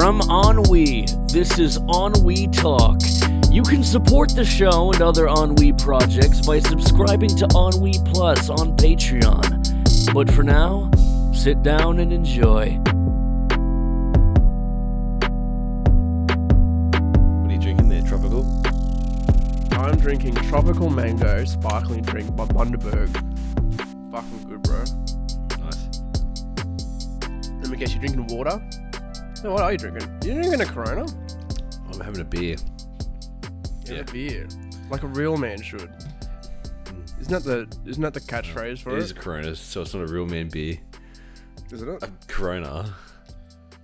From Ennui, this is Ennui Talk. You can support the show and other Ennui projects by subscribing to Ennui Plus on Patreon. But for now, sit down and enjoy. What are you drinking there? Tropical? I'm drinking tropical mango sparkling drink by Bundaberg. Fucking good, bro. Nice. Let me guess, you're drinking water? No, what are you drinking? You're drinking a Corona? I'm having a beer. Yeah, Yeah. a beer, like a real man should. Isn't that the isn't that the catchphrase for It it? is a Corona, so it's not a real man beer. Isn't it? A Corona.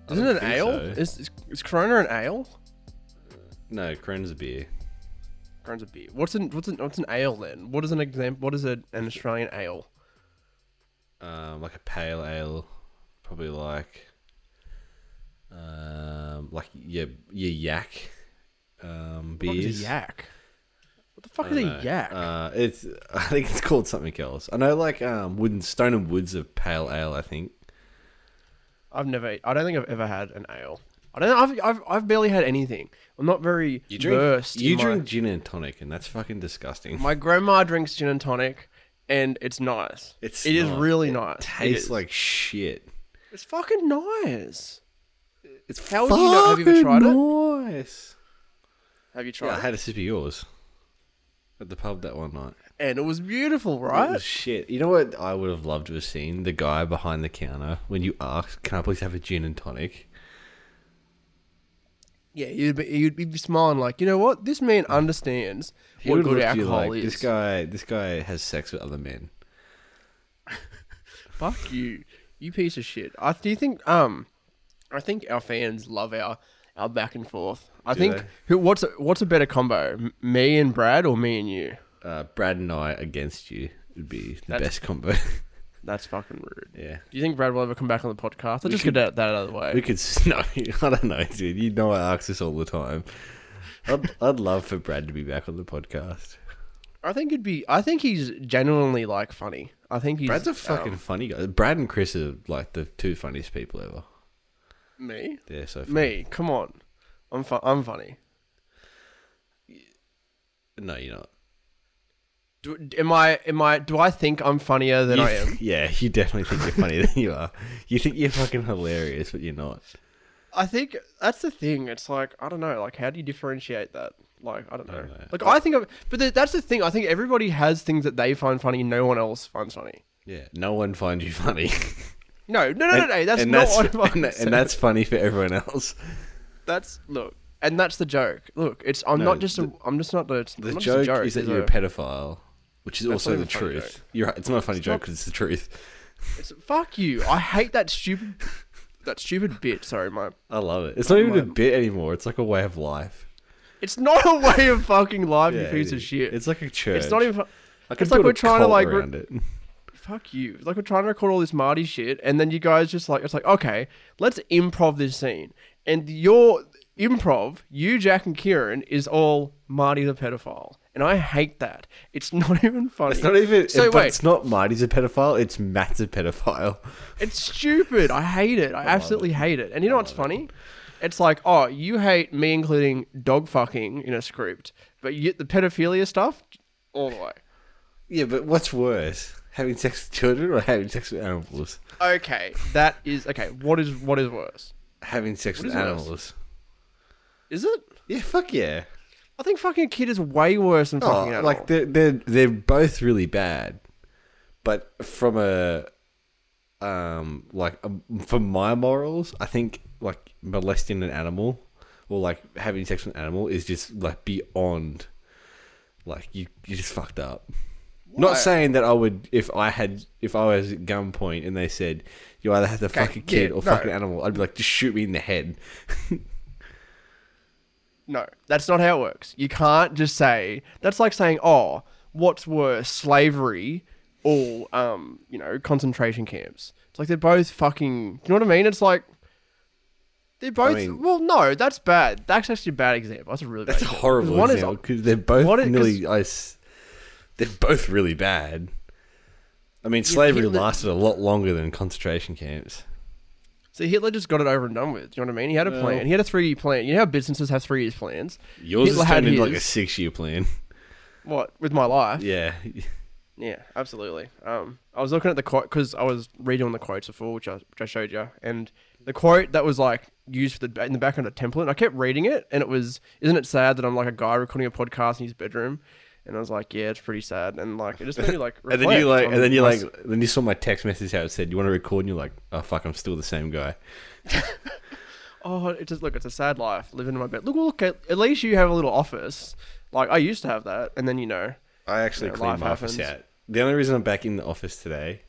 I Isn't it an ale? so. Is, is is Corona an ale? No, Corona's a beer. Corona's a beer. What's an what's an what's an ale then? What is an example? What is a, an Australian ale? Um, like a pale ale, probably like, um, like your your yak, um, beers. What is a yak? What the fuck is a know. yak? Uh, it's I think it's called something else. I know like um, Wooden Stone and Woods of pale ale. I think. I've never. I don't think I've ever had an ale. I don't. I've I've, I've barely had anything. I'm not very You drink versed. you in my- drink gin and tonic, and that's fucking disgusting. My grandma drinks gin and tonic, and it's nice. It's It is not. really It nice. Tastes is. like shit. it's fucking nice. It's How would you know- have you ever tried it? Nice. Have you tried? Yeah, I it? had a sip of yours at the pub that one night. and it was beautiful, It right? was shit. You know what I would have loved to have seen? The guy behind the counter when you asked, "Can I please have a gin and tonic?" Yeah, you'd be you'd be smiling like, you know what? This man understands He what good look at you alcohol like, is. This guy, this guy has sex with other men. Fuck you, you piece of shit. I do you think um, I think our fans love our our back and forth. I Do think they? who what's a, what's a better combo, M- me and Brad or me and you? Uh, Brad and I against you would be the That's- best combo. That's fucking rude. yeah. Do you think Brad will ever come back on the podcast? I'll just could- get that, that out of the way. We could s- no, I don't know, dude. You know I ask this all the time. I'd, I'd love for Brad to be back on the podcast. I think it'd be. I think he's genuinely like funny. I think he's. Brad's a fucking um, funny guy. Brad and Chris are like the two funniest people ever. Me. They're so funny. Me. Come on. I'm fu- I'm funny. No, you're not. Do, am I? Am I? Do I think I'm funnier than You- I am? Yeah, you definitely think you're funnier than you are. You think you're fucking hilarious, but you're not. I think that's the thing. It's like I don't know. Like, how do you differentiate that? Like, I don't know. don't know. Like, I think, of, but th- that's the thing. I think everybody has things that they find funny. and No one else finds funny. Yeah, no one finds you funny. No, no, no, no, no. That's and not that's, what I'm and, saying. and that's funny for everyone else. that's look, and that's the joke. Look, it's I'm No, not just a. the- I'm just not the. The not joke, a is that you're a, a- pedophile, which is also the a truth. joke. You're right. It's not a funny It's joke because it's the truth. It's, fuck you. I hate that stupid. that stupid bit. Sorry, my. I love it. It's not even a bit anymore. It's like a way of life. It's not a way of fucking life, Yeah, you piece of shit. It's like a church. It's not even. I it's like we're trying to, like, around it. Fuck you. Like we're trying to record all this Marty shit, and then you guys just like it's like okay, let's improv this scene, and your improv, you, Jack, and Kieran is all Marty the pedophile, and I hate that. It's not even funny. It's not even. So but wait. it's not Marty's a pedophile. It's Matt's a pedophile. It's stupid. I hate it. I, absolutely hate it. And you know what's funny? It's like, oh, you hate me including dog fucking in a script, but you the pedophilia stuff all the way. Yeah, but what's worse, having sex with children or having sex with animals? Okay, that is okay. What is what is worse? Having sex What with is worse? animals. Is it? Yeah, fuck yeah. I think fucking a kid is way worse than Oh, fucking animal. like they're they're they're both really bad, but from a um like um, for my morals, I think like molesting an animal or like having sex with an animal is just like beyond. Like you, you just fucked up. Not saying that I would if I had if I was at gunpoint and they said you either have to fuck a kid yeah, or no. fuck an animal, I'd be like, just shoot me in the head. No, that's not how it works. You can't just say that's like saying, "Oh, what's worse, slavery or um, you know, concentration camps?" It's like they're both fucking. You know what I mean? It's like they're both. mean- well, no, that's bad. That's actually a bad example. That's a really That's a bad horrible One example because they're both nearly. I they're both really bad. I mean, slavery that- lasted a lot longer than concentration camps. So Hitler just got it over and done with. Do you know what I mean? He had a plan. He had a three year plan. You know how businesses have three years plans. Yours Hitler had turned into like a his. six year plan. What with my life? Yeah. Yeah, absolutely. Um, I was looking at the quote because I was redoing the quotes before, which I, which I showed you, and the quote that was like used for the in the background of the template. And I kept reading it, and it was, "Isn't it sad that I'm like a guy recording a podcast in his bedroom?" And I was like, "Yeah, it's pretty sad." And like, it just made me like, And then you like, and then you like, then you saw my text message how it said, "You want to record?" And you're like, "Oh fuck, I'm still the same guy." Oh, it just look. It's a sad life living in my bed. Look, well, look. At, at least you have a little office. Like I used to have that, and then you know, I actually Yeah, cleaned life my office happens. out. The only reason I'm back in the office today,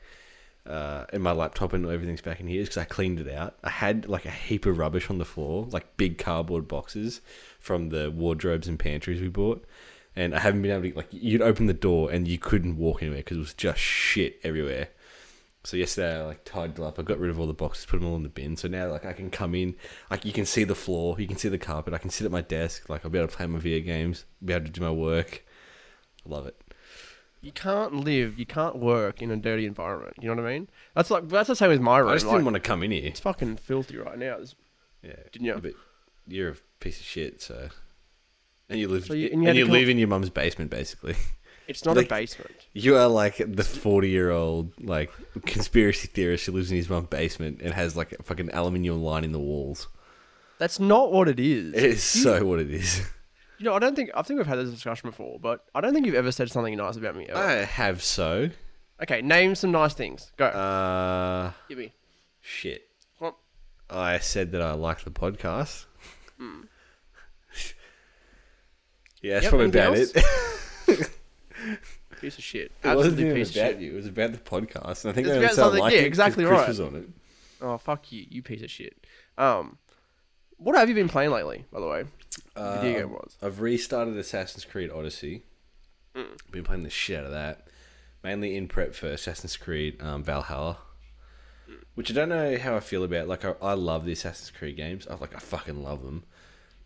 uh, and my laptop and everything's back in here, is because I cleaned it out. I had like a heap of rubbish on the floor, like big cardboard boxes from the wardrobes and pantries we bought. And I haven't been able to like you'd open the door and you couldn't walk anywhere because it was just shit everywhere. So yesterday I like tidied it up. I got rid of all the boxes, put them all in the bin. So now like I can come in, like you can see the floor, you can see the carpet. I can sit at my desk, like I'll be able to play my video games, be able to do my work. I love it. you can't live, you can't work in a dirty environment. You know what I mean? That's like that's the same with my room. I just like, didn't want to come in here. It's fucking filthy right now. It's- Yeah, Didn't you? But you're a piece of shit, so and you live So you- and and you, you had come- live in your mum's basement, basically. It's not Like- a basement. You are like the forty year old like conspiracy theorist who lives in his mum's basement and has like a fucking aluminium line in the walls. That's not what it is. It is so what it is. You know, I don't think I think we've had this discussion before, but I don't think you've ever said something nice about me ever. I have so. okay, name some nice things. Go. Uh, Give me. shit. On. I said that I like the podcast. Yeah, that's Yep, probably about else? it. Piece of shit. It wasn't even piece of about shit. you. It was about the podcast. And I think It's they about something- liking yeah, it exactly Chris right. was on it. Oh fuck you, you piece of shit. Um, what have you been playing lately? By the way, video game was. I've restarted Assassin's Creed Odyssey. Mm. Been playing the shit out of that. Mainly in prep for Assassin's Creed um, Valhalla. Mm. Which I don't know how I feel about. Like I, I love the Assassin's Creed games. I like I fucking love them.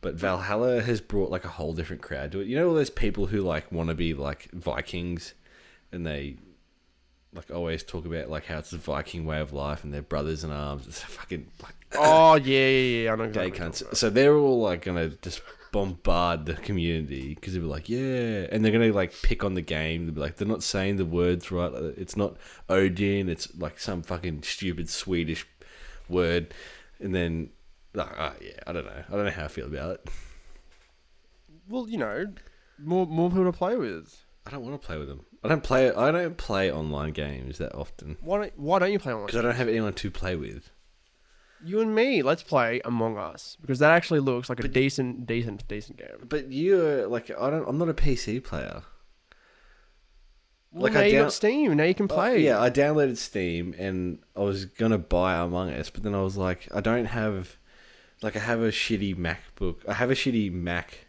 But Valhalla has brought like a whole different crowd to it. You know all those people who like want to be like Vikings and they like always talk about like how it's the Viking way of life and their brothers in arms. It's fucking like Oh yeah, yeah, yeah. I know. gay exactly cunts. So they're all like gonna just bombard the community because they'll be like, yeah, and they're gonna like pick on the game. They'll be like, they're not saying the words right. It's not Odin. It's like some fucking stupid Swedish word, and then. Like, uh, yeah, I don't know. I don't know how I feel about it. Well, you know, more more people to play with. I don't want to play with them. I don't play. I don't play online games that often Why don't Why don't you play online? because I don't have anyone to play with. You and me, let's play Among Us because that actually looks like a decent, decent, decent game. But you're like, I don't. I'm not a PC player. Well, Like, now I you down- got Steam. Now you can Oh, play. yeah, I downloaded Steam and I was gonna buy Among Us, but then I was like, I don't have, like, I have a shitty MacBook. I have a shitty Mac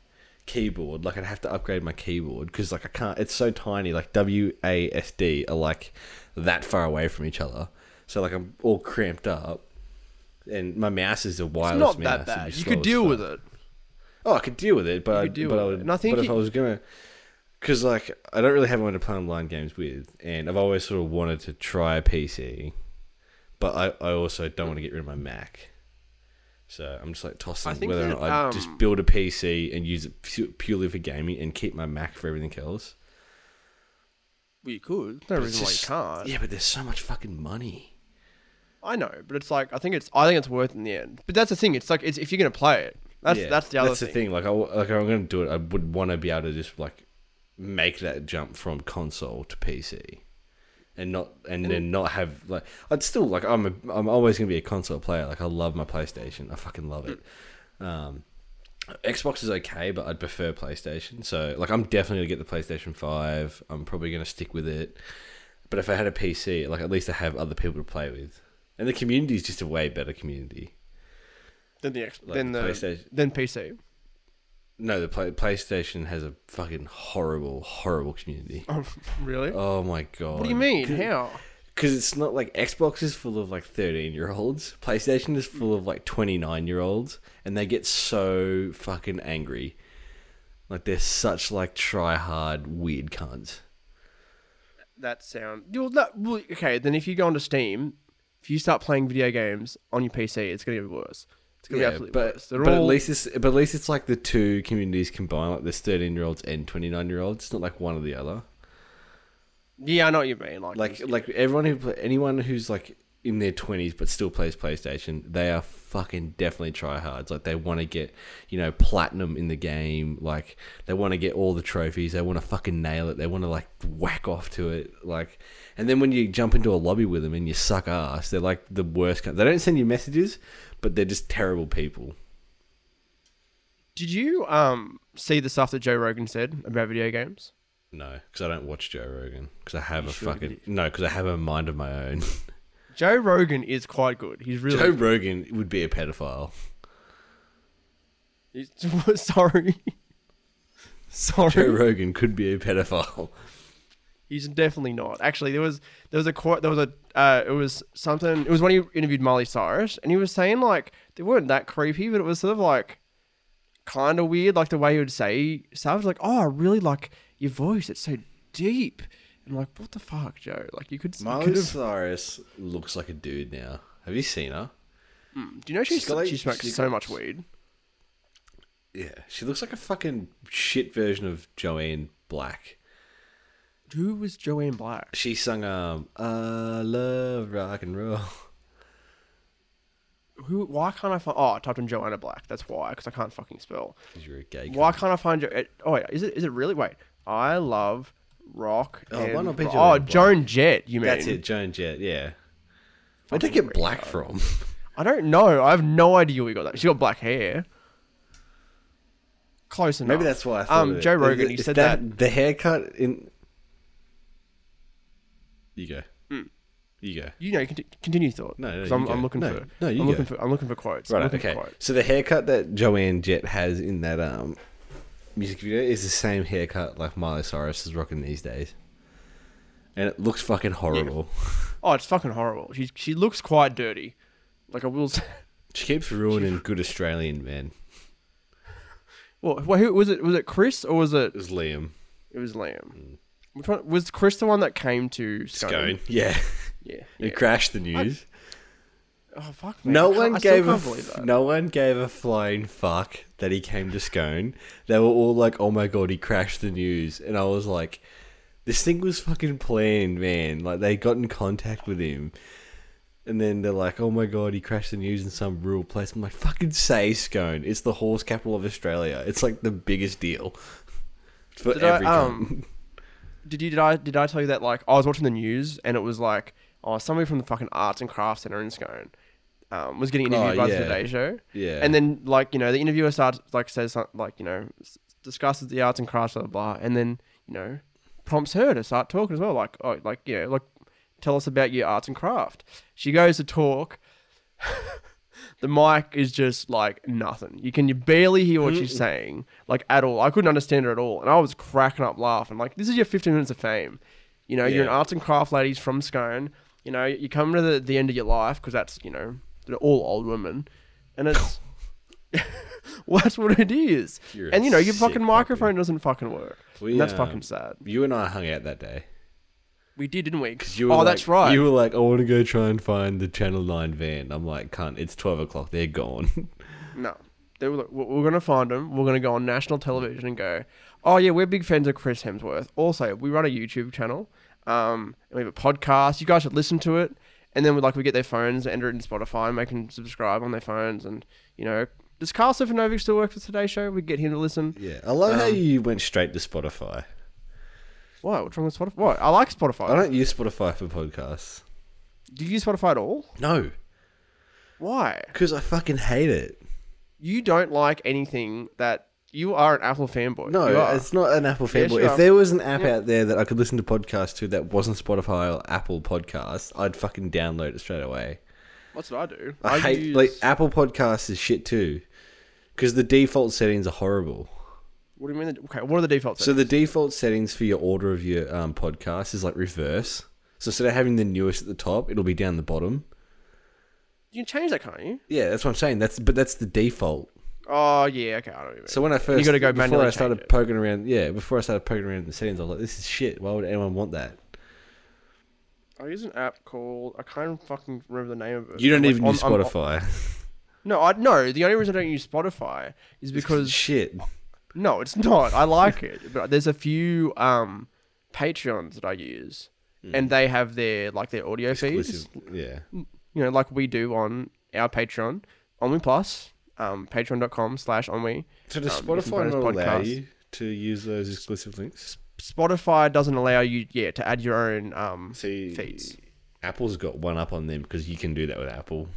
keyboard. Like, I'd have to upgrade my keyboard because, like, I can't. It's so tiny. Like, WASD are like that far away from each other. So like, I'm all cramped up, and my mouse is a it's wireless not mouse. that bad. You could deal with it. Oh, I could deal with it, but You I, deal but I would. it. And I think but if I was gonna, because like I don't really have anyone to play online games with, and I've always sort of wanted to try a PC, but I, I also don't want to get rid of my Mac. So I'm just like tossing whether or not I just um, build a PC and use it purely for gaming and keep my Mac for everything else. Well, you could. No reason why you can't. Yeah, but there's so much fucking money. I know, but it's like I think it's I think it's worth in the end. But that's the thing. It's like it's if you're gonna play it. That's Yeah, that's the other That's thing. the thing. Like, I, like, I'm going to do it. I would want to be able to just like make that jump from console to PC, and not and, then not have like I'd still like I'm a, I'm always going to be a console player. Like, I love my PlayStation. I fucking love it. Um, Xbox is okay, but I'd prefer PlayStation. So, like, I'm definitely going to get the PlayStation Five. I'm probably going to stick with it. But if I had a PC, like, at least I have other people to play with, and the community is just a way better community. than the X, Like then the the, PlayStation. then PC. No, the play- PlayStation has a fucking horrible, horrible community. Oh, really? Oh my god! what do you mean? How? Because it's not like Xbox is full of like thirteen-year-olds. PlayStation is full of like twenty-nine-year-olds, and they get so fucking angry. Like they're such like try-hard weird cunts. That sound. Well, that, well, okay, then if you go onto Steam, if you start playing video games on your PC, it's gonna get worse. It's gonna be Yeah, absolutely but worse. They're at least it's but at least it's like the two communities combined. Like there's thirteen year olds and twenty nine year olds. It's not like one or the other. yeah, I know what you mean. Like, Like like everyone who anyone who's like in their twenties but still plays PlayStation, they are fucking definitely tryhards. Like they want to get you know platinum in the game. Like they want to get all the trophies. They want to fucking nail it. They want to like whack off to it. Like and then when you jump into a lobby with them and you suck ass, they're like the worst. kind- They don't send you messages, but they're just terrible people. did you um see the stuff that Joe Rogan said about video games? No, because I don't watch Joe Rogan. Because I have You a should, fucking no. Because I have a mind of my own. Joe Rogan is quite good. He's really Joe Rogan would be a pedophile. he's- sorry. sorry. Joe Rogan could be a pedophile. He's definitely not. Actually, there was there was a quote. There was a uh, it was something. It was when he interviewed Miley Cyrus, and he was saying like they weren't that creepy, but it was sort of like kind of weird, like the way he would say stuff. Like, oh, I really like your voice. It's so deep. And I'm like, what the fuck, Joe? Like, you could. You Miley could Cyrus looks like a dude now. Have you seen her? do you know she she's got, like- she smokes she's so much weed? Yeah, she looks like a fucking shit version of Joanne Black. Who was Joanne Black? She sung um I love rock and roll. Who? Why can't I find? Oh, I typed in Joanna Black. That's why, because I can't fucking spell. Because you're a gay. Why cunt. can't I find your? Oh wait, is it is it really? Wait, I love rock. Oh, why and not be ro- Joan Oh, Black? Joan Jett. You mean? That's it, Joan Jett. Yeah. Where'd they get black from? I don't know. I have no idea where you got that. She got black hair. Close enough. Maybe that's why. I thought Um, of it. Joe Rogan. He Is said that. the haircut in. You go. Mm. You go. You know, conti- continue thought. No, no, you I'm, go. I'm looking No, for. no, you I'm looking go. for. I'm looking for quotes. Right. Okay. Quotes. So the haircut that Joanne Jett has in that um music video is the same haircut like Miley Cyrus is rocking these days, and it looks fucking horrible. Oh, it's fucking horrible. She she looks quite dirty. Like I will say. She keeps ruining good Australian men. Well, who was it? Was it Chris or was it? It was Liam It was Liam. Which one was Chris the one that came to Scone? Scone. Yeah, Yeah. it crashed the news. Oh fuck. Man. No one I gave a that. no one gave a flying fuck that he came to Scone. They were all like, "Oh my god, he crashed the news," and I was like, "This thing was fucking planned, man." Like they got in contact with him, and then they're like, "Oh my god, he crashed the news in some rural place." I'm like, "Fucking say Scone! It's the horse capital of Australia. It's like the biggest deal for Did I, every um, Did you did I did I tell you that like I was watching the news and it was like oh somebody from the fucking arts and crafts center in Scone um, was getting interviewed Oh, by yeah. the Today Show. Yeah." and then like you know the interviewer starts like says something like you know s- discusses the arts and crafts blah blah blah. And then you know prompts her to start talking as well. Like oh like you know like tell us about your arts and craft. She goes to talk the mic is just like nothing. You can you barely hear what she's saying like at all. I couldn't understand her at all and i was cracking up laughing. Like this is your 15 minutes of fame. You know you're an Yeah. arts and craft ladies from scone. You know you come to the, the end of your life because that's you know they're all old women and it's well, that's what it is. You're a and you know your sick fucking puppy. microphone doesn't fucking work. We, and that's um, fucking sad. You and I hung out that day. We did didn't we You were oh like- that's right You were like, I want to go try and find the Channel 9 van. I'm like, cunt, it's 12 o'clock. They're gone. No. They were like, "We're- we're going to find him. We're going to go on national television and go, oh, yeah, we're big fans of Chris Hemsworth. Also, we run a YouTube channel um, and we have a podcast. You guys should listen to it. And then we like we get their phones, enter it in Spotify, and make them subscribe on their phones. And, you know, does Karl Stefanovic still work for Today Show? We get him to listen. yeah. I love how Um, you went straight to Spotify. What? What's wrong with Spotify? What? I like Spotify. I don't use Spotify for podcasts. Do you use Spotify at all? No, Why? because I fucking hate it. You don't like anything that you are an Apple fanboy. No, You are. it's not an Apple Yes, fanboy. you if there was an app Yeah. out there that I could listen to podcasts to that wasn't Spotify or Apple Podcasts, I'd fucking download it straight away. That's what I do. I, hate use- like Apple Podcasts is shit too, because the default settings are horrible. What do you mean? Okay, what are the defaults? So the default settings for your order of your um, podcast is like reverse. So instead of having the newest at the top, it'll be down the bottom. you can change that, can't you? Yeah, that's what I'm saying. That's but that's the default. Oh yeah, okay, I you mean. So when I first you gotta go before manually I started it. poking around, yeah, before I started poking around in the settings, I was like, "This is shit. Why would anyone want that?" I use an app called I can't fucking remember the name of it. You don't even on- use on- Spotify. no, I no. The only reason I don't use Spotify is because shit. No, it's not. I like it, but there's a few um Patreons that I use, and they have their like their audio feeds. Exclusive. Yeah. You know, like we do on our Patreon, Onwe Plus, um, patreon.com slash Onwe. So does Um, Spotify not allow you to use those exclusive links? Spotify doesn't allow you, yeah, to add your own um See, feeds. Apple's got one up on them because you can do that with Apple.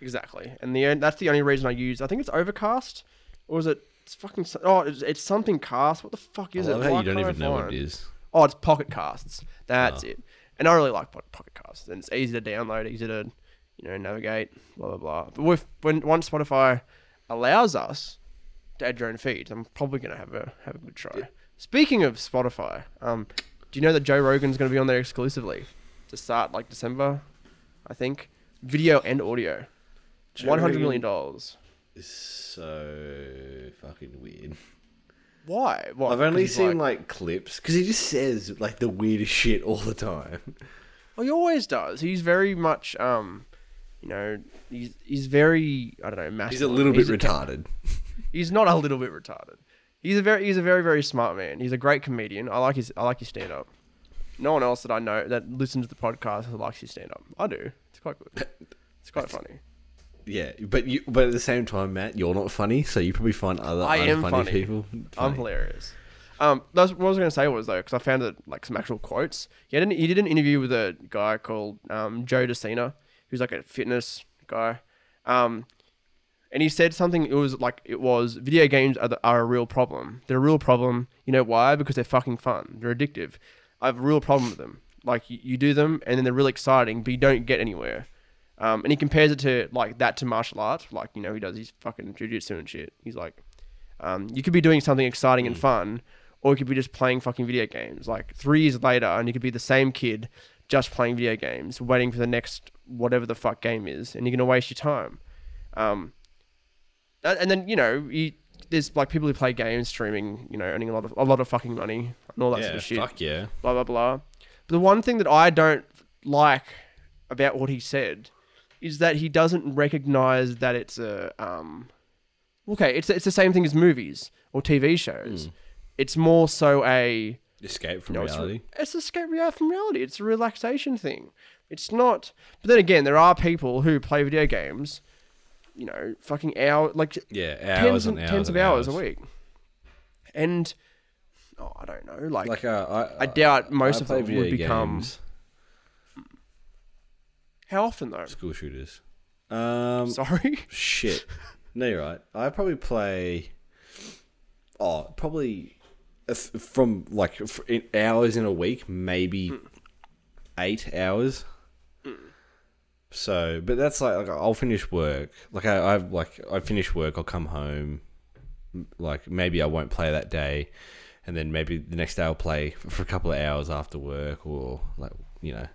Exactly, and the that's the only reason I use. I think it's Overcast, or is it? It's fucking. so- Oh, it's, it's something cast. What the fuck is I it? love how Why you don't can't I even know what find- it is. Oh, it's Pocket Casts. That's Oh. it. And I really like Po- Pocket Casts, and it's easy to download, easy to, you know, navigate, blah blah blah. But with when once Spotify allows us to add your own feeds, I'm probably gonna have a have a good try. Speaking of Spotify, um, do you know that Joe Rogan's gonna be on there exclusively to start like December, I think, video and audio, Joe one hundred million dollars. It's so fucking weird. Why? What? I've only seen like, like, clips because he just says like the weirdest shit all the time. Well, he always does. He's very much, um, you know, he's he's very, I don't know, masculine. He's a little bit He's retarded. He's not a little bit retarded. He's a very, he's a very, very smart man. He's a great comedian. I like his, I like his stand up. No one else that I know that listens to the podcast likes his stand up. I do. It's quite good. It's quite funny. Yeah, but you but at the same time, Matt, you're not funny, so you probably find other I am unfunny funny. people. I'm funny. hilarious. Um, that's what I was gonna say was though, because I found it like some actual quotes. He had an, he did an interview with a guy called um, Joe De Sena, who's like a fitness guy. Um, and he said something. It was like it was video games are, the, are a real problem. They're a real problem. You know why? Because they're fucking fun. They're addictive. I have a real problem with them. Like you, you do them and then they're really exciting, but you don't get anywhere. Um, and he compares it to like that to martial arts. Like you know he does his fucking jujitsu and shit. He's like, um, you could be doing something exciting and fun, or you could be just playing fucking video games. Like three years later, and you could be the same kid just playing video games, waiting for the next whatever the fuck game is, and you're gonna waste your time. Um, and then you know you, there's like people who play games streaming, you know, earning a lot of a lot of fucking money and all that sort of shit. fuck yeah. Blah blah blah. But the one thing that I don't like about what he said is that he doesn't recognize that it's a um. Okay, it's it's the same thing as movies or TV shows. It's more so a Escape from no, it's, reality. it's escape rea- from reality. It's a relaxation thing. It's not. But then again, there are people who play video games. You know, fucking hour like yeah, tens hours and and hours tens of and hours a week. And oh, I don't know. Like, Like uh, I, I doubt most I of them would become. games, How often though? school shooters. Um, Sorry. shit. No, you're right. I probably play. Oh, probably uh, from like in hours in a week, maybe hmm. eight hours. Hmm. So, but that's like, like I'll finish work. Like I, I've like I finish work. I'll come home. Like maybe I won't play that day, and then maybe the next day I'll play for, for a couple of hours after work, or like you know.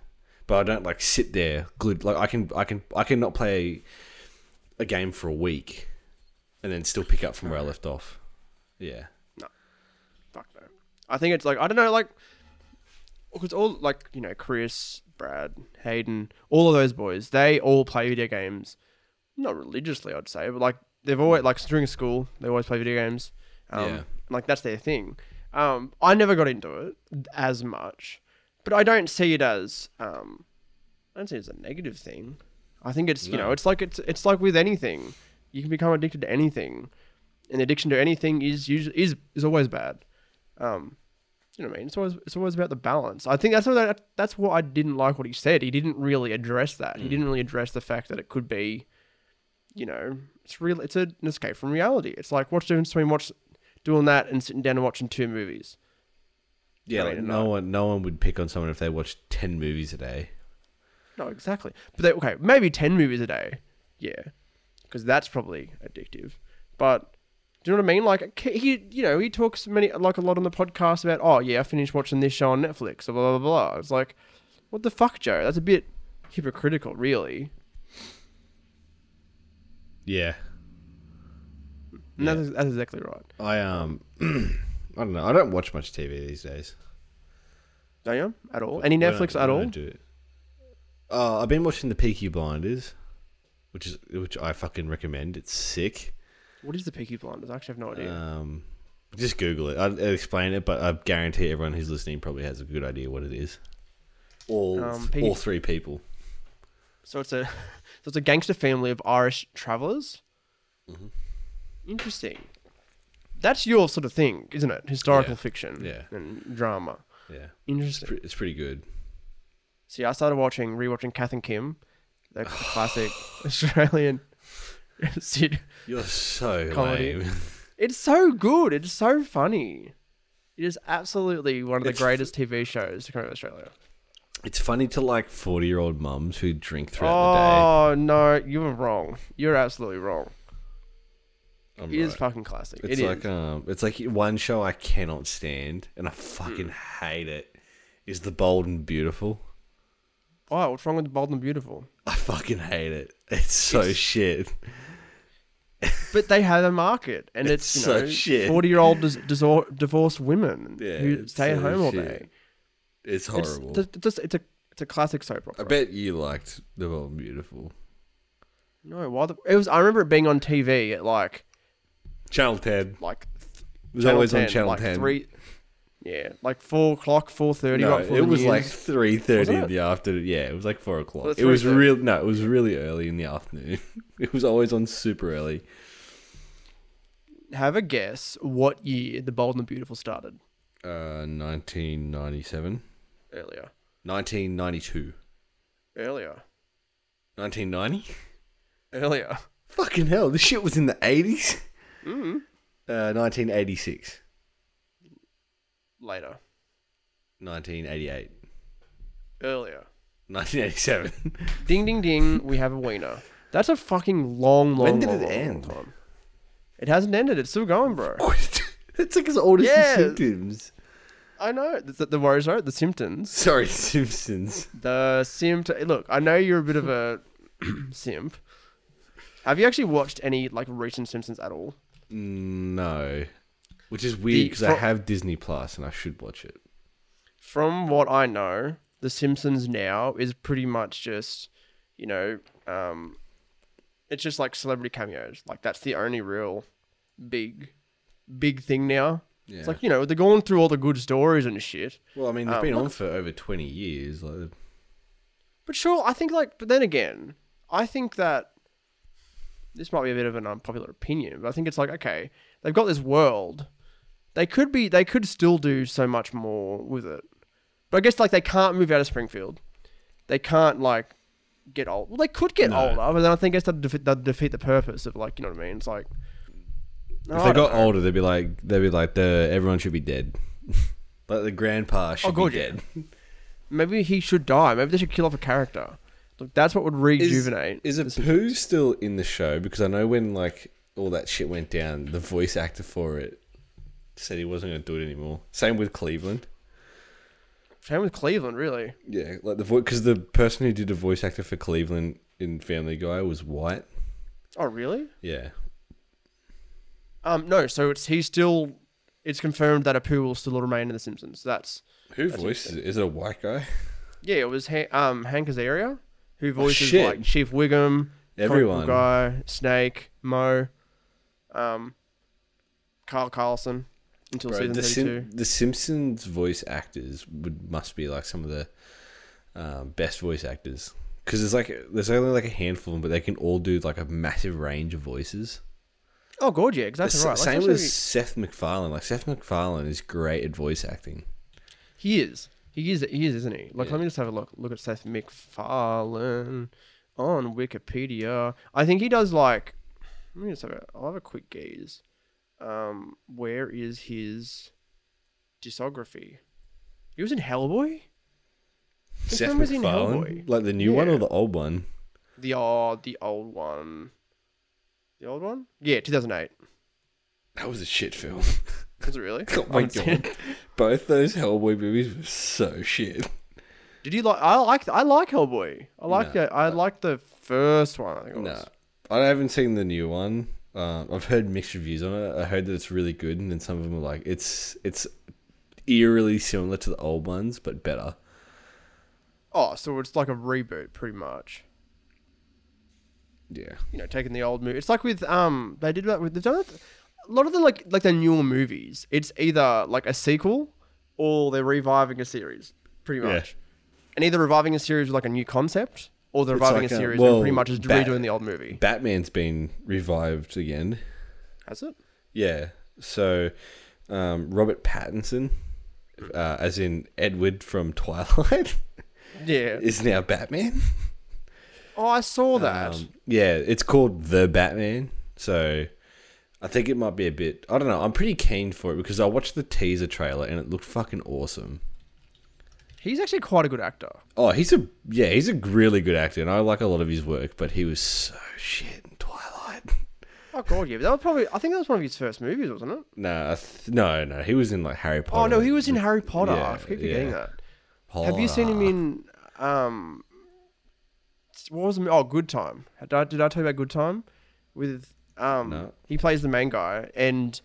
But I don't like sit there glued. Like I can, I can, I can not play a game for a week, and then still pick up from where I left off. Yeah. No. Fuck no. I think it's like I don't know, like because all like you know Chris, Brad, Hayden, all of those boys, they all play video games. Not religiously, I'd say, but like they've always like during school, they always play video games. Um, Yeah. like that's their thing. Um, I never got into it as much, but I don't see it as um, I don't see it as a negative thing. I think it's you know it's like it's it's like with anything, you can become addicted to anything, and the addiction to anything is usually is is always bad. Um, you know what I mean? It's always it's always about the balance. I think that's what that, that's what I didn't like what he said. He didn't really address that. He didn't really address the fact that it could be, you know, it's real. It's a, an escape from reality. It's like what's the difference between watch doing that and sitting down and watching two movies? Yeah. Like no one, no one would pick on someone if they watched ten movies a day. No, exactly. But they, okay, maybe ten movies a day. Yeah, because that's probably addictive. But do you know what I mean? Like he, you know, he talks many like a lot on the podcast about. Oh yeah, I finished watching this show on Netflix. Blah blah blah. blah. It's like, what the fuck, Joe? That's a bit hypocritical, really. Yeah. And that's, that's exactly right. I um, I don't know. I don't watch much TV these days. Don't you? At all? Any Netflix at I all? do- Uh, I've been watching the Peaky Blinders, which is which I fucking recommend. It's sick. What is the Peaky Blinders? I actually have no idea. Um, just Google it. I'll, I'll explain it, but I guarantee everyone who's listening probably has a good idea what it is. All Um, Peaky- all three people. So it's a so it's a gangster family of Irish travelers. Mhm. Interesting. That's your sort of thing, isn't it? Historical Yeah. fiction Yeah. and drama. Yeah, it's, Interesting. pre- it's pretty good. See, I started watching, rewatching Kath and Kim, the classic Australian. sit- You're so Comedy. lame. It's so good. It's so funny. It is absolutely one of the It's f- greatest TV shows to come out of Australia. It's funny to like forty year old mums who drink throughout the day. Oh no, you were wrong. You're absolutely wrong. I'm It is right. fucking classic. It's It like um, it's like one show I cannot stand, and I fucking Hmm. hate it. Is the Bold and Beautiful? Oh, what's wrong with the Bold and Beautiful? I fucking hate it. It's so shit. But they have a market, and It's it's, you know shit. forty-year-old dis- disor- divorced women Yeah, who it's stay at so home all shit. day. It's It's horrible. just it's a it's a classic soap opera. I bet you liked the Bold and Beautiful. No, why the, it was. I remember it being on TV at like Channel Ten. like It was always on Channel like Ten. Three, yeah, like four o'clock, four thirty. no, it was like three thirty in the afternoon. Yeah, it was like four o'clock. Was it it was real. No, it was really early in the afternoon. it was always on super early. Have a guess what year the Bold and the Beautiful started Uh, 1997, earlier. 1992, Earlier. 1990. Earlier. Fucking hell, this shit was in the 80s. Mm. Uh, 1986, Later. 1988, Earlier. 1987. Ding ding ding, we have a wiener. That's a fucking long, long When did long, it long, long end? time. It hasn't ended, it's still going, bro. It's like as old as Yeah. the Symptoms. I know. The, the Warriors are the Symptons. Sorry, Simpsons. The Simp look, I know you're a bit of a simp. Have you actually watched any like recent Simpsons at all? No. Which is weird because I fro- have Disney Plus and I should watch it. From what I know, The Simpsons now is pretty much just, you know, um, it's just like celebrity cameos. Like that's the only real big, big thing now. Yeah. It's like you know they're going through all the good stories and shit. well, I mean, they've um, been on for over 20 years. Like, But sure, I think like, but then again, I think that this might be a bit of an unpopular opinion, but I think it's like okay, they've got this world. They could be, they could still do so much more with it. But I guess like they can't move out of Springfield. They can't like get old. Well, they could get No. older, but then I think I guess that'd defeat, that'd defeat the purpose of like you know what I mean. It's like if they got know. older, they'd be like, they'd be like, the everyone should be dead. like the grandpa should oh, God, be dead. maybe he should die. Maybe they should kill off a character. Look, that's what would rejuvenate. Is the it. Apu still in the show? Because I know when like all that shit went down, the voice actor for it said he wasn't going to do it anymore. Same with Cleveland. Same with Cleveland, really. Yeah, like the voice because the person who did the voice actor for Cleveland in Family Guy was white. Oh, really? Yeah, Um, no. So it's he's still. It's confirmed that Apu will still remain in The Simpsons. That's who That's voices it? Is it a white guy? yeah. It was Han- um Hank Azaria who voices shit. like Chief Wiggum, Everyone. guy, Snake, Moe, um, Carl Carlson until Bro, season the, thirty-two. Sim- the Simpsons voice actors would must be like some of the um, best voice actors because there's like there's only like a handful of them, but they can all do like a massive range of voices. Oh, God, yeah, exactly S- right. Like, Same with Seth MacFarlane. Like Seth MacFarlane is great at voice acting. He is. He is. He is, isn't he? Like, Yeah. let me just have a look. Look at Seth MacFarlane on Wikipedia. I think he does like. Let me just have a. I'll have a quick gaze. Um, where is his discography? He was in Hellboy. Seth was in MacFarlane, Hellboy? like the new one or the old one? The oh, the old one. The old one? Yeah, two thousand eight. That was a shit film. Was it really? oh my haven't seen it. god, both those Hellboy movies were so shit. Did you like? I like. I like Hellboy. I like No, it. I like the first one. I think it No, was. I haven't seen the new one. Um, I've heard mixed reviews on it. I heard that it's really good, and then some of them are like it's it's eerily similar to the old ones, but better. Oh, so it's like a reboot, pretty much. Yeah. You know, taking the old movie. It's like with um, they did that with they've done it. A lot of the like like the newer movies. It's either like a sequel or they're reviving a series, pretty Yeah. much. And either reviving a series with like a new concept, or they're It's reviving like a a- series well, and pretty much just Bat- redoing the old movie. Batman's been revived again. Has it? Yeah. So, um, Robert Pattinson, uh, as in Edward from Twilight, Yeah. is now Batman. Oh, I saw that. Um, yeah, it's called The Batman. So, I think it might be a bit. I don't know. I'm pretty keen for it because I watched the teaser trailer and it looked fucking awesome. He's actually quite a good actor. Oh, he's a yeah, he's a really good actor, and I like a lot of his work. But he was so shit in Twilight. Oh god, yeah. That was probably. I think that was one of his first movies, wasn't it? No, I th- no, no. He was in like Harry Potter. Oh no, he was in Harry Potter. Yeah, I keep forgetting yeah. that. Have you seen him in um? What was it? Oh, Good Time. Did I, did I tell you about Good Time? With um, No. he plays the main guy, and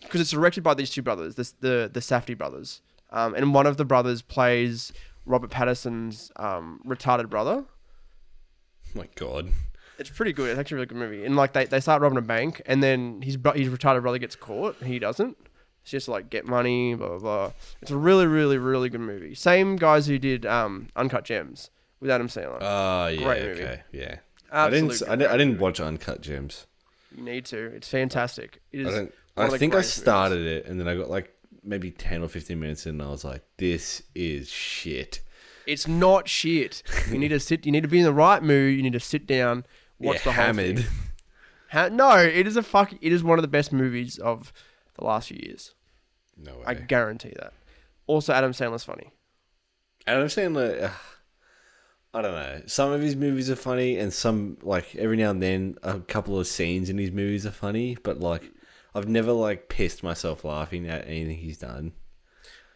because it's directed by these two brothers, this the the Safdie brothers, um, and one of the brothers plays Robert Pattinson's um retarded brother. my God. It's pretty good. It's actually a really good movie. And like they, they start robbing a bank, and then his his retarded brother gets caught. He doesn't. It's just like get money, blah blah blah. It's a really really really good movie. Same guys who did um Uncut Gems with Adam Sandler. Oh yeah, Great movie. okay, yeah. Absolute I didn't. I didn't, I didn't watch Uncut Gems. You need to. It's fantastic. It is. I don't. I think I started it, and then I got like maybe ten or fifteen minutes in, and I was like, "This is shit." It's not shit. You need to sit. You need to be in the right mood. You need to sit down, watch yeah, the whole hammered. thing. Ha- no, it is a fuck. It is one of the best movies of the last few years. No way. I guarantee that. Also, Adam Sandler's funny. Adam Sandler. ugh. I don't know. Some of his movies are funny, and some like every now and then a couple of scenes in his movies are funny. But like, I've never like pissed myself laughing at anything he's done.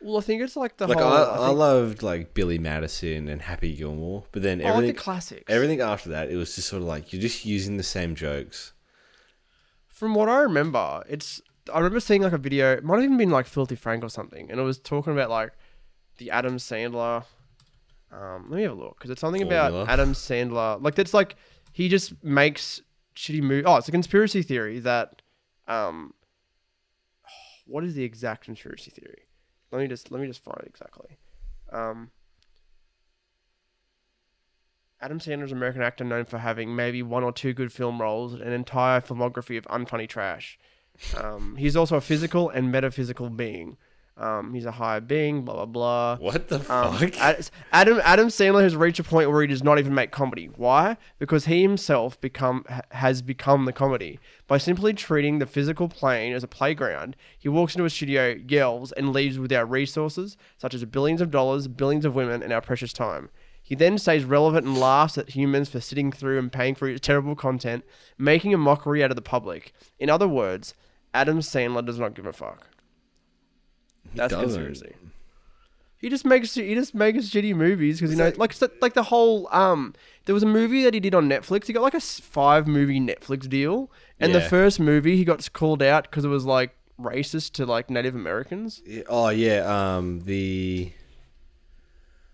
Well, I think it's like the like whole. I, I I think- loved like Billy Madison and Happy Gilmore, but then I like the classics. everything after that it was just sort of like you're just using the same jokes. From what I remember, it's. I remember seeing like a video. It might have even been like Filthy Frank or something, and it was talking about like the Adam Sandler. Um, let me have a look because it's something Formula. about Adam Sandler. Like that's like he just makes shitty movies. Oh, it's a conspiracy theory that. Um, what is the exact conspiracy theory? Let me just let me just find it exactly. Um, Adam Sandler is an American actor known for having maybe one or two good film roles and an entire filmography of unfunny trash. Um, he's also a physical and metaphysical being. Um, he's a higher being, blah blah blah. What the Um, fuck? Adam Adam Sandler has reached a point where he does not even make comedy. Why? Because he himself become has become the comedy by simply treating the physical plane as a playground. He walks into a studio, yells, and leaves without resources such as billions of dollars, billions of women, and our precious time. He then stays relevant and laughs at humans for sitting through and paying for his terrible content, making a mockery out of the public. In other words, Adam Sandler does not give a fuck. That's doesn't. conspiracy. He just makes he just makes shitty movies because you know like like the whole um there was a movie that he did on Netflix. He got like a five movie Netflix deal, and the Yeah. first movie he got called out because it was like racist to like Native Americans. Yeah, oh yeah, um, the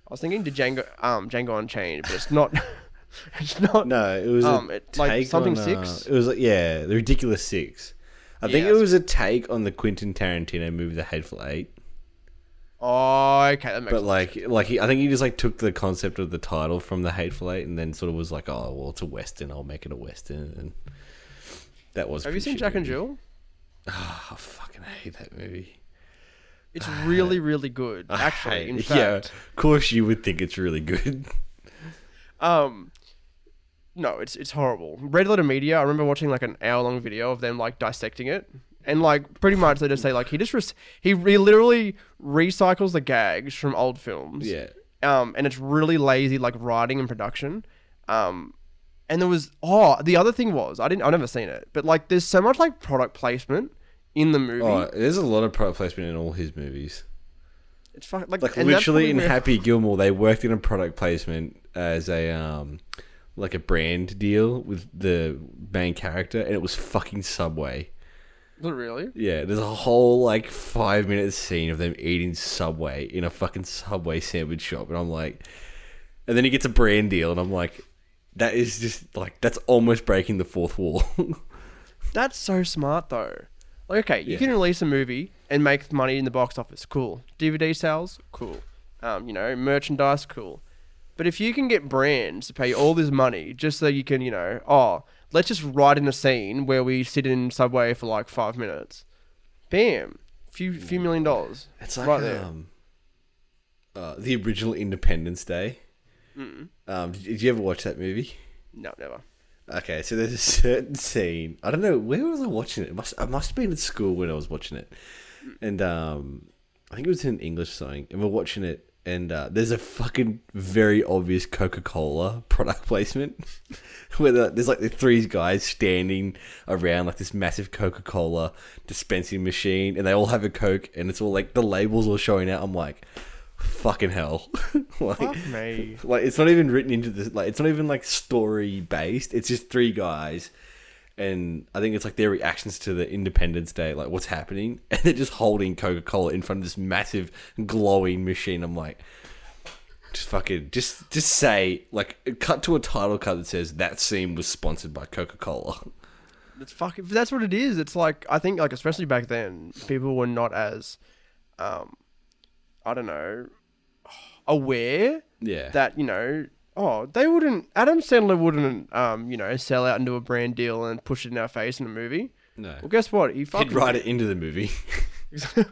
I was thinking to Django um Django Unchained, but it's not. it's not. no, it was Um, a it- like take something on, six? Uh, it was like yeah, the ridiculous six. I think Yeah, it was a take on the Quentin Tarantino movie, The Hateful Eight. Oh, okay, that makes But sense. like, like he, I think he just like took the concept of the title from The Hateful Eight, and then sort of was like, oh well, it's a western. I'll make it a western, and that was. Have you seen Jack and. Jill? Oh, I fucking hate that movie. It's really, really good. Actually, in fact, yeah, of course you would think it's really good. Um, no, it's it's horrible. Red Letter Media. I remember watching like an hour long video of them like dissecting it, and like pretty much they just say like he just res- he, he literally recycles the gags from old films. yeah, Um, and it's really lazy like writing and production. Um, and there was oh the other thing was I didn't I've never seen it, but like there's so much like product placement in the movie. oh, there's a lot of product placement in all his movies. it's like Like literally in Happy Gilmore, they worked in a product placement as a um, like a brand deal with the main character, and it was fucking Subway. Really. Yeah, there's a whole like five minute scene of them eating Subway in a fucking Subway sandwich shop, and I'm like, and then he gets a brand deal, and I'm like, that is just like that's almost breaking the fourth wall. That's so smart though. Like, okay, you Yeah. can release a movie and make money in the box office. Cool. DVD sales, cool. Um, you know, merchandise, cool. But if you can get brands to pay you all this money just so you can, you know, oh, let's just write in a scene where we sit in Subway for like five minutes. Bam. Few few million dollars. It's like right there. um, uh, the original Independence Day. Um, did, did you ever watch that movie? No, never. Okay, so there's a certain scene. I don't know where was I watching it. it must I must have been at school when I was watching it, and um, I think it was in English or something. And we're watching it, and uh, there's a fucking very obvious Coca Cola product placement, where the, there's like the three guys standing around like this massive Coca Cola dispensing machine, and they all have a Coke, and it's all like the labels all showing out. I'm like, fucking hell, like. Fuck me. Like it's not even written into the like it's not even like story based. It's just three guys, and I think it's like their reactions to the Independence Day, like what's happening, and they're just holding Coca Cola in front of this massive glowing machine. I'm like, just fucking just just say like cut to a title card that says that scene was sponsored by Coca Cola. That's fucking. That's what it is. It's like I think like especially back then, people were not as, um, I don't know, aware Yeah, that you know. Oh, they wouldn't. Adam Sandler wouldn't, um, you know, sell out into a brand deal and push it in our face in a movie. no, Well, guess what? He he'd write it into the movie.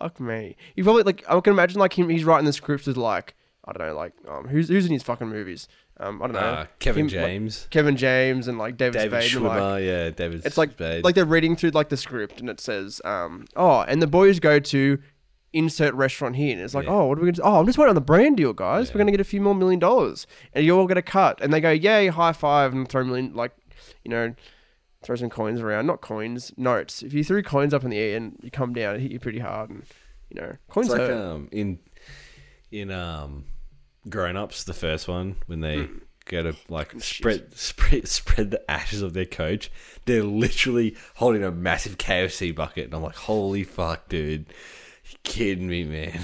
Fuck me. He probably like I can imagine like him. He's writing the scripts with like I don't know, like um, who's who's in his fucking movies? Um, I don't know. Uh, Kevin Him, like, James, Kevin James and like David, David Spade. and, like, Schwimmer, yeah, David. It's like Spade. like they're reading through like the script and it says, um, oh, and the boys go to insert restaurant here, and it's like, Yeah. oh, what are we gonna? do? Oh, I'm just waiting on the brand deal, guys. We're gonna get a few more million dollars, and you all get a cut, and they go, yay, high five, and throw million like, you know. Throw some coins around, not coins, notes. If you threw coins up in the air and you come down, it hit you pretty hard, and you know coins It's like hurt. um in in um grown ups the first one when they go to like shit. spread spread spread the ashes of their coach they're literally holding a massive KFC bucket and I'm like holy fuck dude kidding me man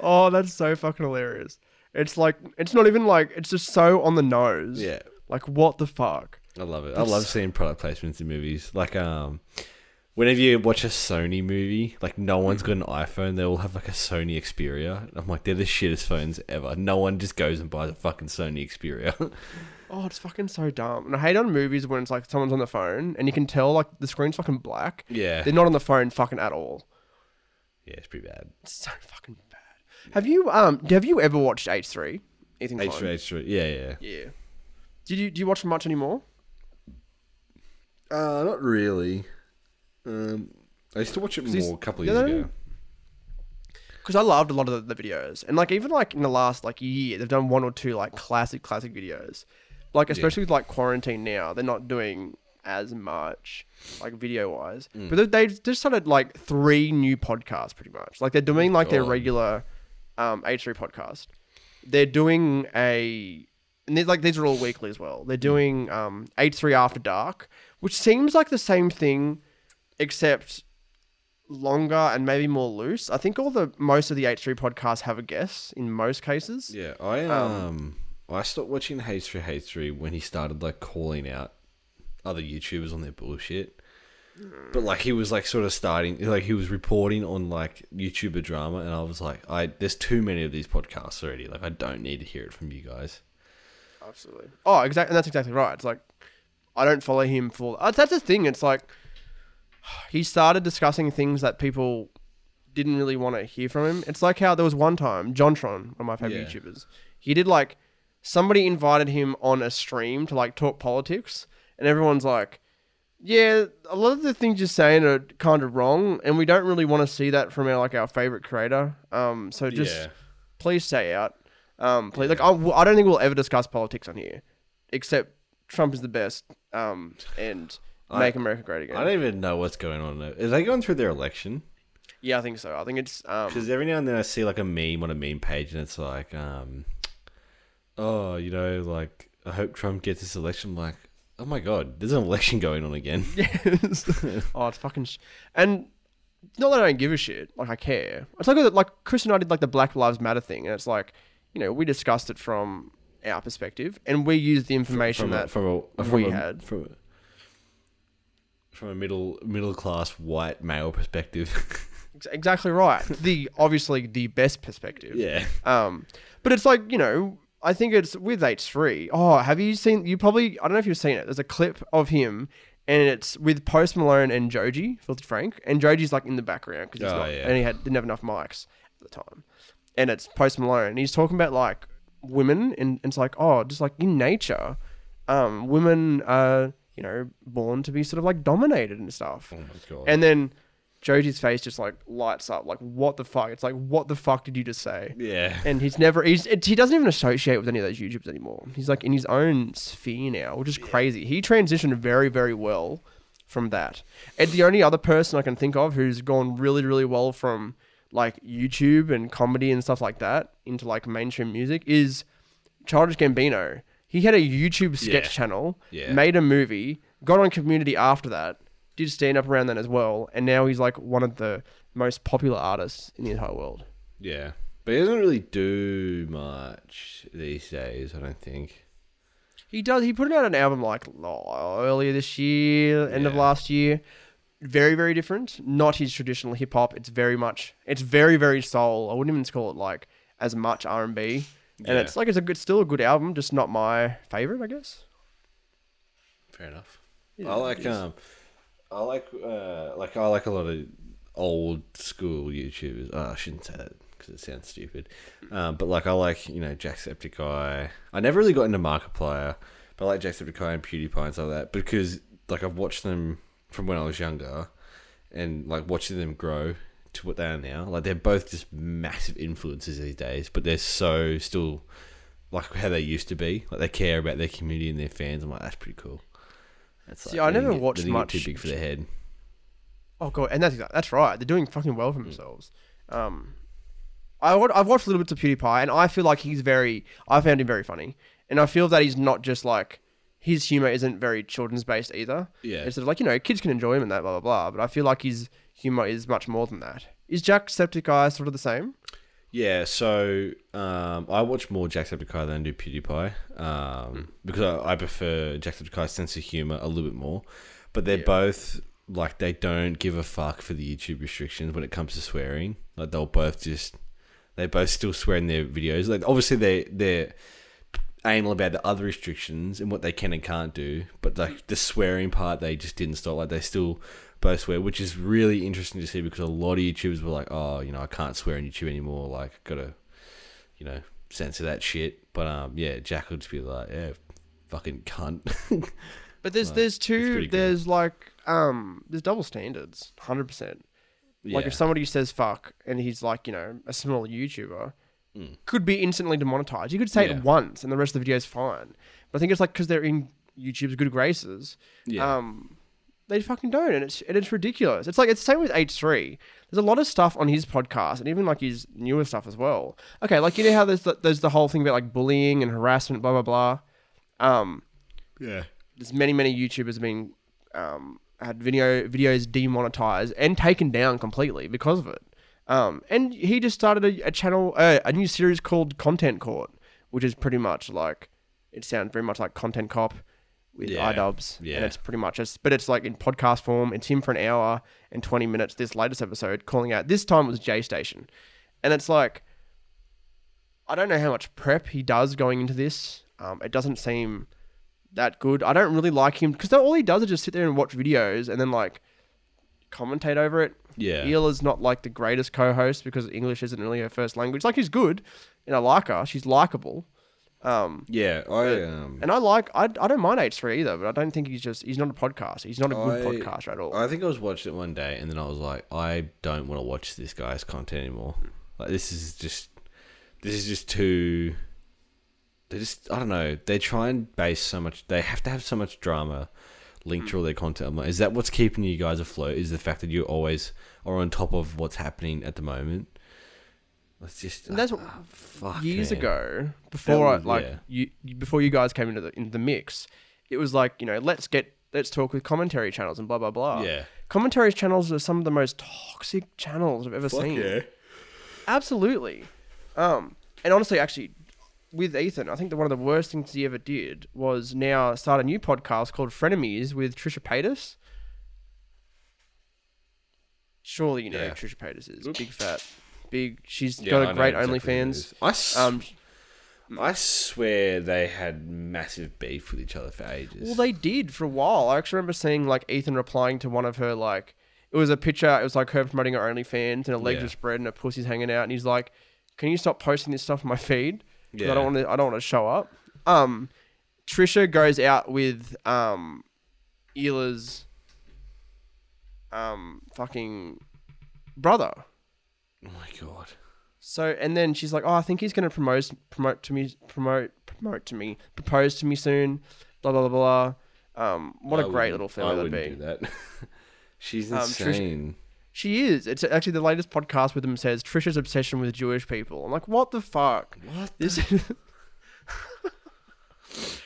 Oh, that's so fucking hilarious. It's like it's not even like it's just so on the nose. yeah Like what the fuck? I love it I love seeing product placements in movies like um whenever you watch a Sony movie like no one's got an iPhone they all have like a Sony Xperia I'm like they're the shittest phones ever no one just goes and buys a fucking Sony Xperia Oh, it's fucking so dumb. And I hate on movies when it's like someone's on the phone and you can tell like the screen's fucking black. yeah They're not on the phone fucking at all. Yeah it's pretty bad It's so fucking bad. Have you um have you ever watched H three? Ethan H three H three. Yeah, yeah. Yeah. Did you do you watch much anymore? Uh, not really. Um, I used to watch it more a couple of years ago. Because I loved a lot of the, the videos, and like even like in the last like year, they've done one or two like classic classic videos. Like especially with like quarantine now, they're not doing as much like video wise, Mm. but they just started like three new podcasts pretty much. Like they're doing like their regular um H three podcast. They're doing a and they're like these are all weekly as well. They're doing um H three After Dark, which seems like the same thing, except longer and maybe more loose. I think all the most of the H three podcasts have a guest in most cases. Yeah, I um, I stopped watching H three H three when he started like calling out other YouTubers on their bullshit. But like he was like sort of starting, like he was reporting on like YouTuber drama, and I was like, I there's too many of these podcasts already. Like I don't need to hear it from you guys. Absolutely. Oh, exactly. And that's exactly right. It's like I don't follow him for. Uh, that's the thing. It's like he started discussing things that people didn't really want to hear from him. It's like how there was one time JonTron, one of my favorite Yeah. YouTubers, he did like somebody invited him on a stream to like talk politics, and everyone's like. Yeah, a lot of the things you're saying are kind of wrong, and we don't really want to see that from our like our favorite creator. Um, so just yeah, please stay out. Um, please, like I, I don't think we'll ever discuss politics on here, except Trump is the best. Um, and I- make America great again. I don't even know what's going on. Are they going through their election? yeah, I think so. I think it's um, Because every now and then I see like a meme on a meme page, and it's like, um, oh, you know, like I hope Trump gets this election. I'm like, oh my god, there's an election going on again. yes. oh, it's fucking sh- and not that I don't give a shit. Like I care. It's like. Like Chris and I did like the Black Lives Matter thing, and it's like, you know, we discussed it from our perspective, and we used the information from a, that from a from we a, had. from a, from a middle middle class white male perspective. Exactly right. the obviously the best perspective. yeah. Um, but it's like you know, I think it's with H three. Oh, have you seen? You probably I don't know if you've seen it. There's a clip of him, and it's with Post Malone and Joji, Filthy Frank, and Joji's like in the background because he's Oh, not, yeah. and he had didn't have enough mics at the time, and it's Post Malone. And he's talking about like women, and, and it's like oh, just like in nature, um, women are you know born to be sort of like dominated and stuff. Oh my god. And then Joji's face just like lights up, like what the fuck? It's like what the fuck did you just say? yeah. And he's never he's it, he doesn't even associate with any of those YouTubers anymore. He's like in his own sphere now, which is crazy. He transitioned very very well from that. And the only other person I can think of who's gone really really well from like YouTube and comedy and stuff like that into like mainstream music is Childish Gambino. He had a YouTube sketch Yeah. channel, Yeah. made a movie, got on Community after that, did stand up around then as well, and now he's like one of the most popular artists in the entire world. Yeah. But he doesn't really do much these days, I don't think. He does. He put out an album like oh, earlier this year, end of last year. Very, very different. Not his traditional hip hop. It's very much. It's very, very soul. I wouldn't even call it like as much R and B. And it's like it's a good, still a good album, just not my favorite, I guess. Fair enough. Yeah, I like um I like uh like I like a lot of old school YouTubers. Oh, I shouldn't say that because it sounds stupid. Um, but like I like you know Jacksepticeye. I never really got into Markiplier, but I like Jacksepticeye and PewDiePie and stuff like that because like I've watched them from when I was younger, and like watching them grow to what they are now. Like they're both just massive influences these days, but they're so still like how they used to be. Like they care about their community and their fans. I'm like that's pretty cool. That's See, like, I never get- watched they didn't get much- Too big for their head. Oh god, and that's that's right. They're doing fucking well for themselves. Um, I I've watched little bits of PewDiePie, and I feel like he's very. I found him very funny, and I feel that he's not just like his humor isn't very children's based either. Yeah. it's sort of like you know kids can enjoy him and that blah blah blah. But I feel like his humor is much more than that. Is Jacksepticeye sort of the same? Yeah, so um, I watch more Jacksepticeye than I do PewDiePie um, because I, I prefer Jacksepticeye's sense of humor a little bit more. But they're Yeah. both like they don't give a fuck for the YouTube restrictions when it comes to swearing. Like they'll both just they both still swear in their videos. Like obviously they they're anal about the other restrictions and what they can and can't do, but like the swearing part they just didn't stop. Like they still both swear, which is really interesting to see because a lot of YouTubers were like, "Oh, you know, I can't swear on YouTube anymore. Like, gotta, you know, censor that shit." But um, yeah, Jack would just be like, "Yeah, fucking cunt." But there's Like, there's two there's like um there's double standards, hundred percent. Like Yeah. if somebody says fuck and he's like, you know, a small YouTuber, Mm. could be instantly demonetized. You could say Yeah. it once and the rest of the video is fine. But I think it's like because they're in YouTube's good graces, yeah, um, they fucking don't, and it's and it's ridiculous. It's like it's the same with H three. There's a lot of stuff on his podcast and even like his newer stuff as well. Okay, like you know how there's the, there's the whole thing about like bullying and harassment, blah blah blah. Um, yeah, there's many many YouTubers have been um, had video videos demonetized and taken down completely because of it. Um, and he just started a, a channel, uh, a new series called Content Court, which is pretty much like it sounds very much like Content Cop with Yeah, iDubbbz, yeah. and it's pretty much just, but it's like in podcast form. It's him for an hour and twenty minutes. This latest episode calling out. This time it was J Station, and it's like I don't know how much prep he does going into this. Um, it doesn't seem that good. I don't really like him because all he does is just sit there and watch videos and then like commentate over it. yeah. Eela's not like the greatest co-host because English isn't really her first language. Like she's good, and I like her. She's likable. Um, Yeah, I um, and I like I, I don't mind H three either, but I don't think he's just he's not a podcast. He's not a good I- podcaster at all. I think I was watching it one day, and then I was like, I don't want to watch this guy's content anymore. Like this is just, this is just too. They just, I don't know. They try and base so much. They have to have so much drama linked to all their content. Like, is that what's keeping you guys afloat? Is the fact that you always are on top of what's happening at the moment? Let's just. And that's what- fuck, years man. ago, before I, like yeah. you, you- before you guys came into the into the mix, it was like you know let's get let's talk with commentary channels and blah blah blah. Yeah. commentary channels are some of the most toxic channels I've ever Fuck seen. yeah. Absolutely. Um, and honestly, actually, with Ethan, I think that one of the worst things he ever did was now start a new podcast called Frenemies with Trisha Paytas. Surely you know Yeah. who Trisha Paytas is. Big fat. Big she's Yeah, got I a know great exactly who it OnlyFans. is. I, s- Um I swear they had massive beef with each other for ages. Well, they did for a while. I actually remember seeing like Ethan replying to one of her like it was a picture. It was like her promoting her OnlyFans and her legs Yeah. were spread and her pussy's hanging out. And he's like, "Can you stop posting this stuff on my feed? 'Cause I Yeah. don't want to. I don't want to show up." Um, Trisha goes out with um, Ila's um fucking brother. Oh my god. So and then she's like, "Oh, I think he's gonna promote promote to me promote promote to me propose to me soon." Blah blah blah blah. Um, what I a great little I that'd be. do that. She's Um, Trish- insane. She is. It's actually the latest podcast with them says Trisha's obsession with Jewish people. I'm like, what the fuck? What? This.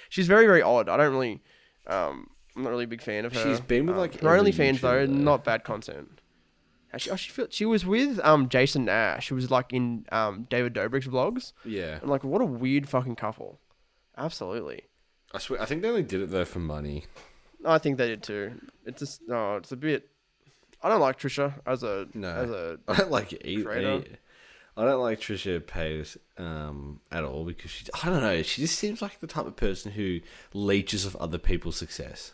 She's very very odd. I don't really. Um, I'm not really a big fan of her. She's been with, Um, like, her every OnlyFans though, though. not bad content. Actually, oh, she feel, she was with um Jason Nash. She was like in um David Dobrik's vlogs. Yeah. I'm like, what a weird fucking couple. Absolutely. I swear. I think they only did it though for money. I think they did too. It's just no, it's a bit. I don't like Trisha as a No. as a I don't like either. Creator. I don't like Trisha Paytas um, at all because she. I don't know. She just seems like the type of person who leeches of other people's success.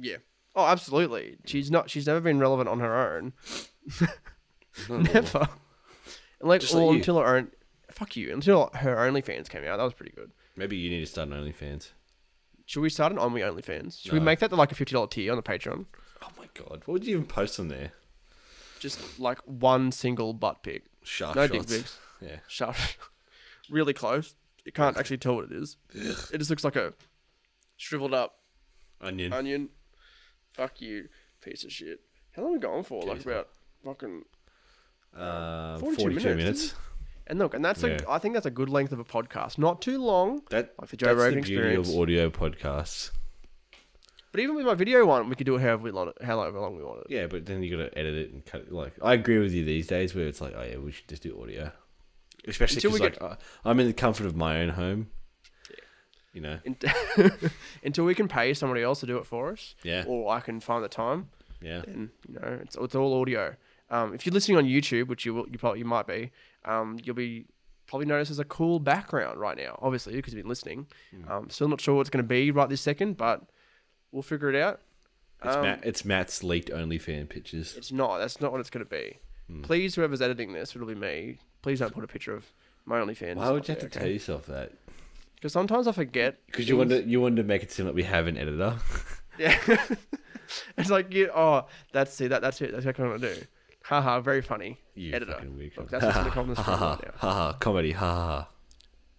yeah. Oh, absolutely. She's not. She's never been relevant on her own. Never. Like, Just like well, you. until her own. Fuck you. Until her OnlyFans came out, that was pretty good. Maybe you need to start an OnlyFans. Should we start an Only OnlyFans? Should we No. make that to like a fifty dollar tier on the Patreon? Oh my god! What would you even post on there? Just like one single butt pic, Sharp no shots. dick pics, Yeah. sharp, really close. You can't actually tell what it is. It just looks like a shriveled up Onion. onion. Fuck you, piece of shit. How long are we going for? Like Jeez. about fucking. Uh, 42 42, minutes, minutes. And look, and that's Yeah. a. I think that's a good length of a podcast. Not too long. That, Like the Joe that's Rogan the beauty experience. of audio podcasts. But even with my video one, we could do it however we want it, however long we want it. Yeah, but then you got to edit it and cut it. Like, I agree with you these days where it's like, oh yeah, we should just do audio. Especially Until we because like, I- I'm in the comfort of my own home. You know. Until we can pay somebody else to do it for us, Yeah. or I can find the time, Yeah. and you know it's it's all audio. Um, if you're listening on YouTube, which you will, you probably you might be, um, you'll be probably notice there's a cool background right now. Obviously, because you've been listening. Hmm. Um, still not sure what it's going to be right this second, but we'll figure it out. It's, Um, Matt, it's Matt's leaked OnlyFan pictures. It's not. That's not what it's going to be. Hmm. Please, whoever's editing this, it'll be me. Please don't put a picture of my OnlyFans. Why would you have to tell yourself that? Because sometimes I forget. Because you wanted you wanted to make it seem like we have an editor. Yeah. it's like you. Oh, that's it. That, that's it. That's what I'm gonna do. Haha, very funny. You Editor. fucking weird. Look, that's what's on the ha screen ha now. ha ha comedy ha ha. ha.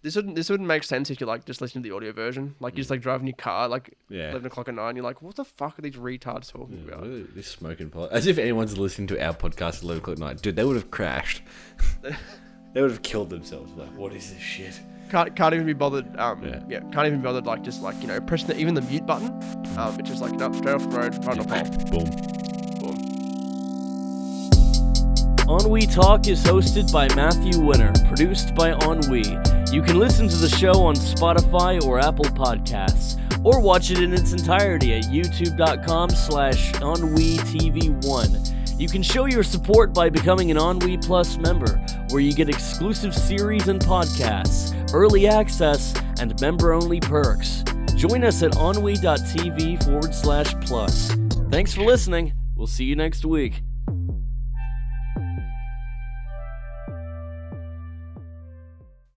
This wouldn't. This wouldn't make sense if you like just listen to the audio version. Like you're just mm. like driving your car, like Yeah. eleven o'clock at night. And you're like, what the fuck are these retards talking Yeah, about? This smoking pot. As if anyone's listening to our podcast at 11 o'clock at night. Dude, they would have crashed. They would have killed themselves. Like, what is this shit? Can't can't even be bothered. Um, Yeah. yeah. can't even be bothered. Like just like you know, pressing the, even the mute button. Um, it's just like no, straight off the road, right on the pole. Boom. Boom. Ennui Talk is hosted by Matthew Winner, produced by Ennui. You can listen to the show on Spotify or Apple Podcasts, or watch it in its entirety at youtube.com slash EnnuiTV1. You can show your support by becoming an Ennui Plus member, where you get exclusive series and podcasts, early access, and member-only perks. Join us at ennui.tv forward slash plus. Thanks for listening. We'll see you next week.